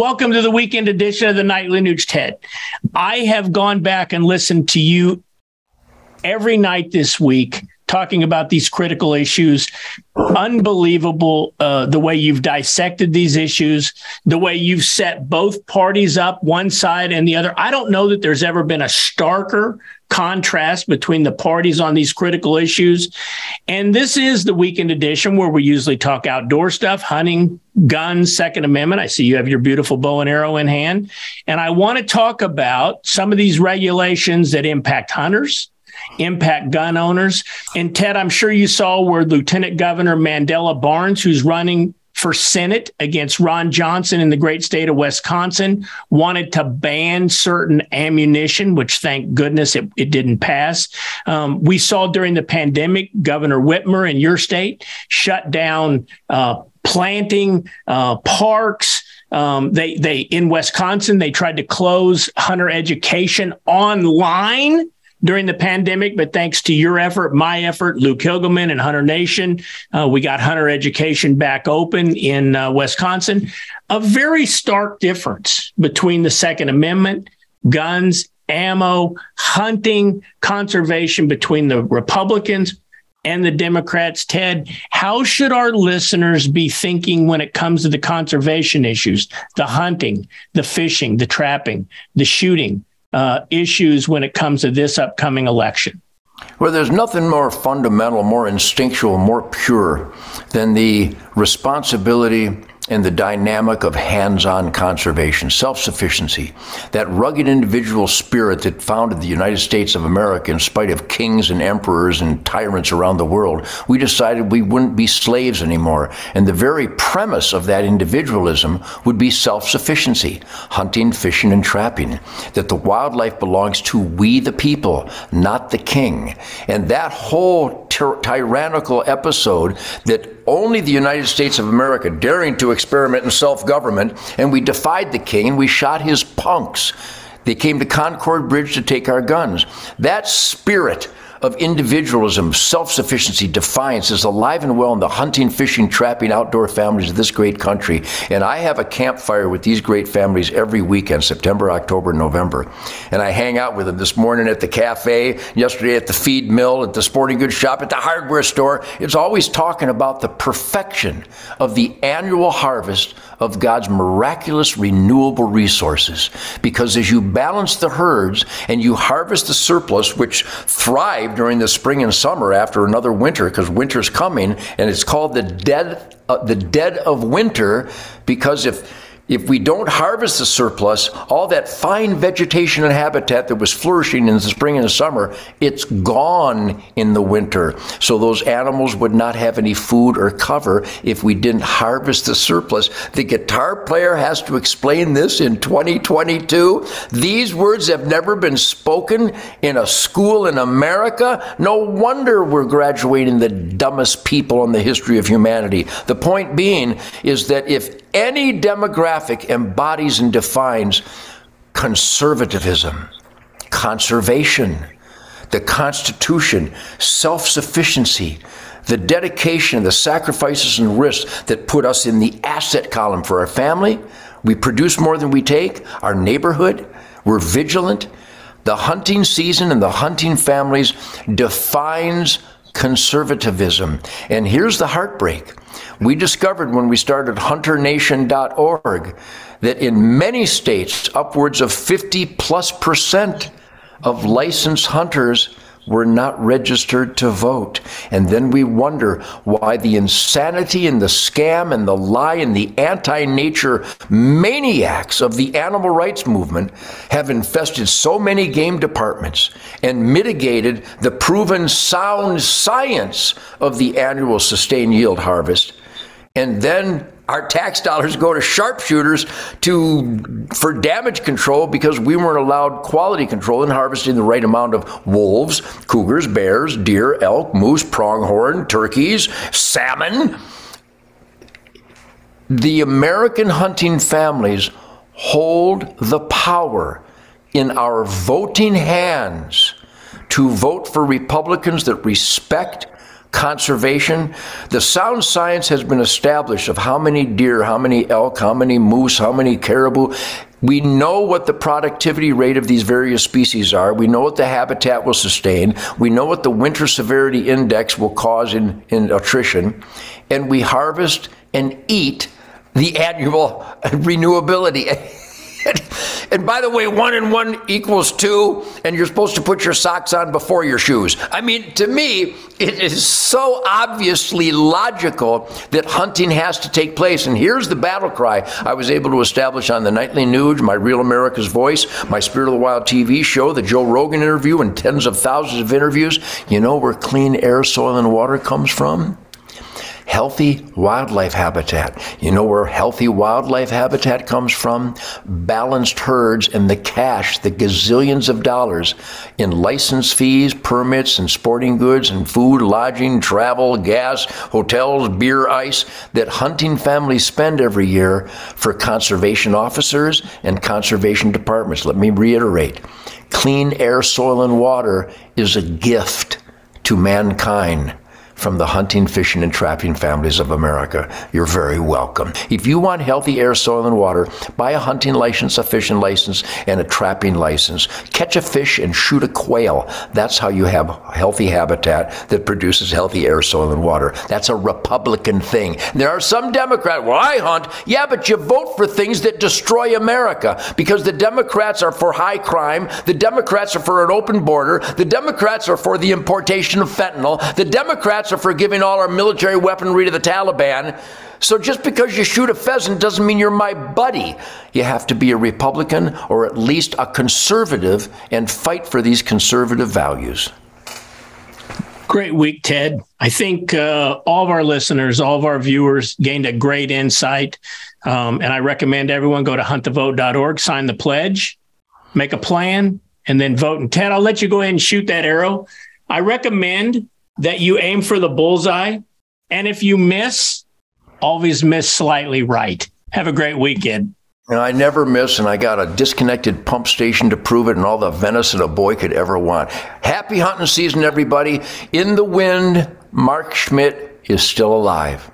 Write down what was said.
welcome to the weekend edition of the Nightly Nuge. Ted, I have gone back and listened to you every night this week talking about these critical issues. Unbelievable uh, the way you've dissected these issues, the way you've set both parties up, one side and the other. I don't know that there's ever been a starker contrast between the parties on these critical issues. And this is the weekend edition where we usually talk outdoor stuff, hunting, guns, Second Amendment. I see you have your beautiful bow and arrow in hand. And I want to talk about some of these regulations that impact hunters impact gun owners. And Ted, I'm sure you saw where Lieutenant Governor Mandela Barnes, who's running for Senate against Ron Johnson in the great state of Wisconsin, wanted to ban certain ammunition, which thank goodness it, it didn't pass. Um, we saw during the pandemic, Governor Whitmer in your state shut down uh, planting uh, parks. Um, they they in Wisconsin they tried to close hunter education online during the pandemic, but thanks to your effort, my effort, Luke Hilgemann and Hunter Nation, uh, we got hunter education back open in uh, Wisconsin. A very stark difference between the Second Amendment, guns, ammo, hunting, conservation between the Republicans and the Democrats. Ted, how should our listeners be thinking when it comes to the conservation issues, the hunting, the fishing, the trapping, the shooting? Uh, issues when it comes to this upcoming election? Well, there's nothing more fundamental, more instinctual, more pure than the responsibility and the dynamic of hands on conservation, self sufficiency, that rugged individual spirit that founded the United States of America in spite of kings and emperors and tyrants around the world. We decided we wouldn't be slaves anymore. And the very premise of that individualism would be self sufficiency hunting, fishing, and trapping. That the wildlife belongs to we the people, not the king. And that whole tyrannical episode that only the United States of America daring to experiment in self government, and we defied the king and we shot his punks. They came to Concord Bridge to take our guns. That spirit of individualism, self sufficiency, defiance is alive and well in the hunting, fishing, trapping, outdoor families of this great country. And I have a campfire with these great families every weekend, September, October, November. And I hang out with them this morning at the cafe, yesterday at the feed mill, at the sporting goods shop, at the hardware store. It's always talking about the perfection of the annual harvest of God's miraculous renewable resources. Because as you balance the herds and you harvest the surplus, which during the spring and summer after another winter because winter's coming and it's called the dead uh, the dead of winter because if if we don't harvest the surplus, all that fine vegetation and habitat that was flourishing in the spring and the summer, it's gone in the winter. So those animals would not have any food or cover if we didn't harvest the surplus. The guitar player has to explain this in 2022. These words have never been spoken in a school in America. No wonder we're graduating the dumbest people in the history of humanity. The point being is that if any demographic embodies and defines conservatism, conservation, the Constitution, self sufficiency, the dedication, the sacrifices and risks that put us in the asset column for our family. We produce more than we take, our neighborhood, we're vigilant. The hunting season and the hunting families defines conservatism. And here's the heartbreak we discovered when we started hunternation.org that in many states, upwards of 50 plus percent of licensed hunters were not registered to vote. And then we wonder why the insanity and the scam and the lie and the anti nature maniacs of the animal rights movement have infested so many game departments and mitigated the proven sound science of the annual sustained yield harvest. And then our tax dollars go to sharpshooters to for damage control because we weren't allowed quality control in harvesting the right amount of wolves, cougars, bears, deer, elk, moose, pronghorn, turkeys, salmon. The American hunting families hold the power in our voting hands to vote for Republicans that respect conservation. The sound science has been established of how many deer, how many elk, how many moose, how many caribou. We know what the productivity rate of these various species are. We know what the habitat will sustain. We know what the winter severity index will cause in, in attrition. And we harvest and eat the annual renewability. And by the way, one and one equals two, and you're supposed to put your socks on before your shoes. I mean, to me, it is so obviously logical that hunting has to take place. And here's the battle cry I was able to establish on the Nightly Nuge, my Real America's Voice, my Spirit of the Wild TV show, the Joe Rogan interview, and tens of thousands of interviews. You know where clean air, soil, and water comes from? Healthy wildlife habitat. You know where healthy wildlife habitat comes from? Balanced herds and the cash, the gazillions of dollars in license fees, permits, and sporting goods, and food, lodging, travel, gas, hotels, beer, ice that hunting families spend every year for conservation officers and conservation departments. Let me reiterate clean air, soil, and water is a gift to mankind from the hunting, fishing, and trapping families of America. You're very welcome. If you want healthy air, soil, and water, buy a hunting license, a fishing license, and a trapping license. Catch a fish and shoot a quail. That's how you have healthy habitat that produces healthy air, soil, and water. That's a Republican thing. There are some Democrats, well, I hunt. Yeah, but you vote for things that destroy America because the Democrats are for high crime. The Democrats are for an open border. The Democrats are for the importation of fentanyl. The Democrats are for giving all our military weaponry to the Taliban. So just because you shoot a pheasant doesn't mean you're my buddy. You have to be a Republican or at least a conservative and fight for these conservative values. Great week, Ted. I think uh, all of our listeners, all of our viewers gained a great insight. Um, and I recommend everyone go to huntthevote.org, sign the pledge, make a plan, and then vote. And Ted, I'll let you go ahead and shoot that arrow. I recommend that you aim for the bullseye. And if you miss, always miss slightly right. Have a great weekend. I never miss, and I got a disconnected pump station to prove it, and all the venison a boy could ever want. Happy hunting season, everybody. In the wind, Mark Schmidt is still alive.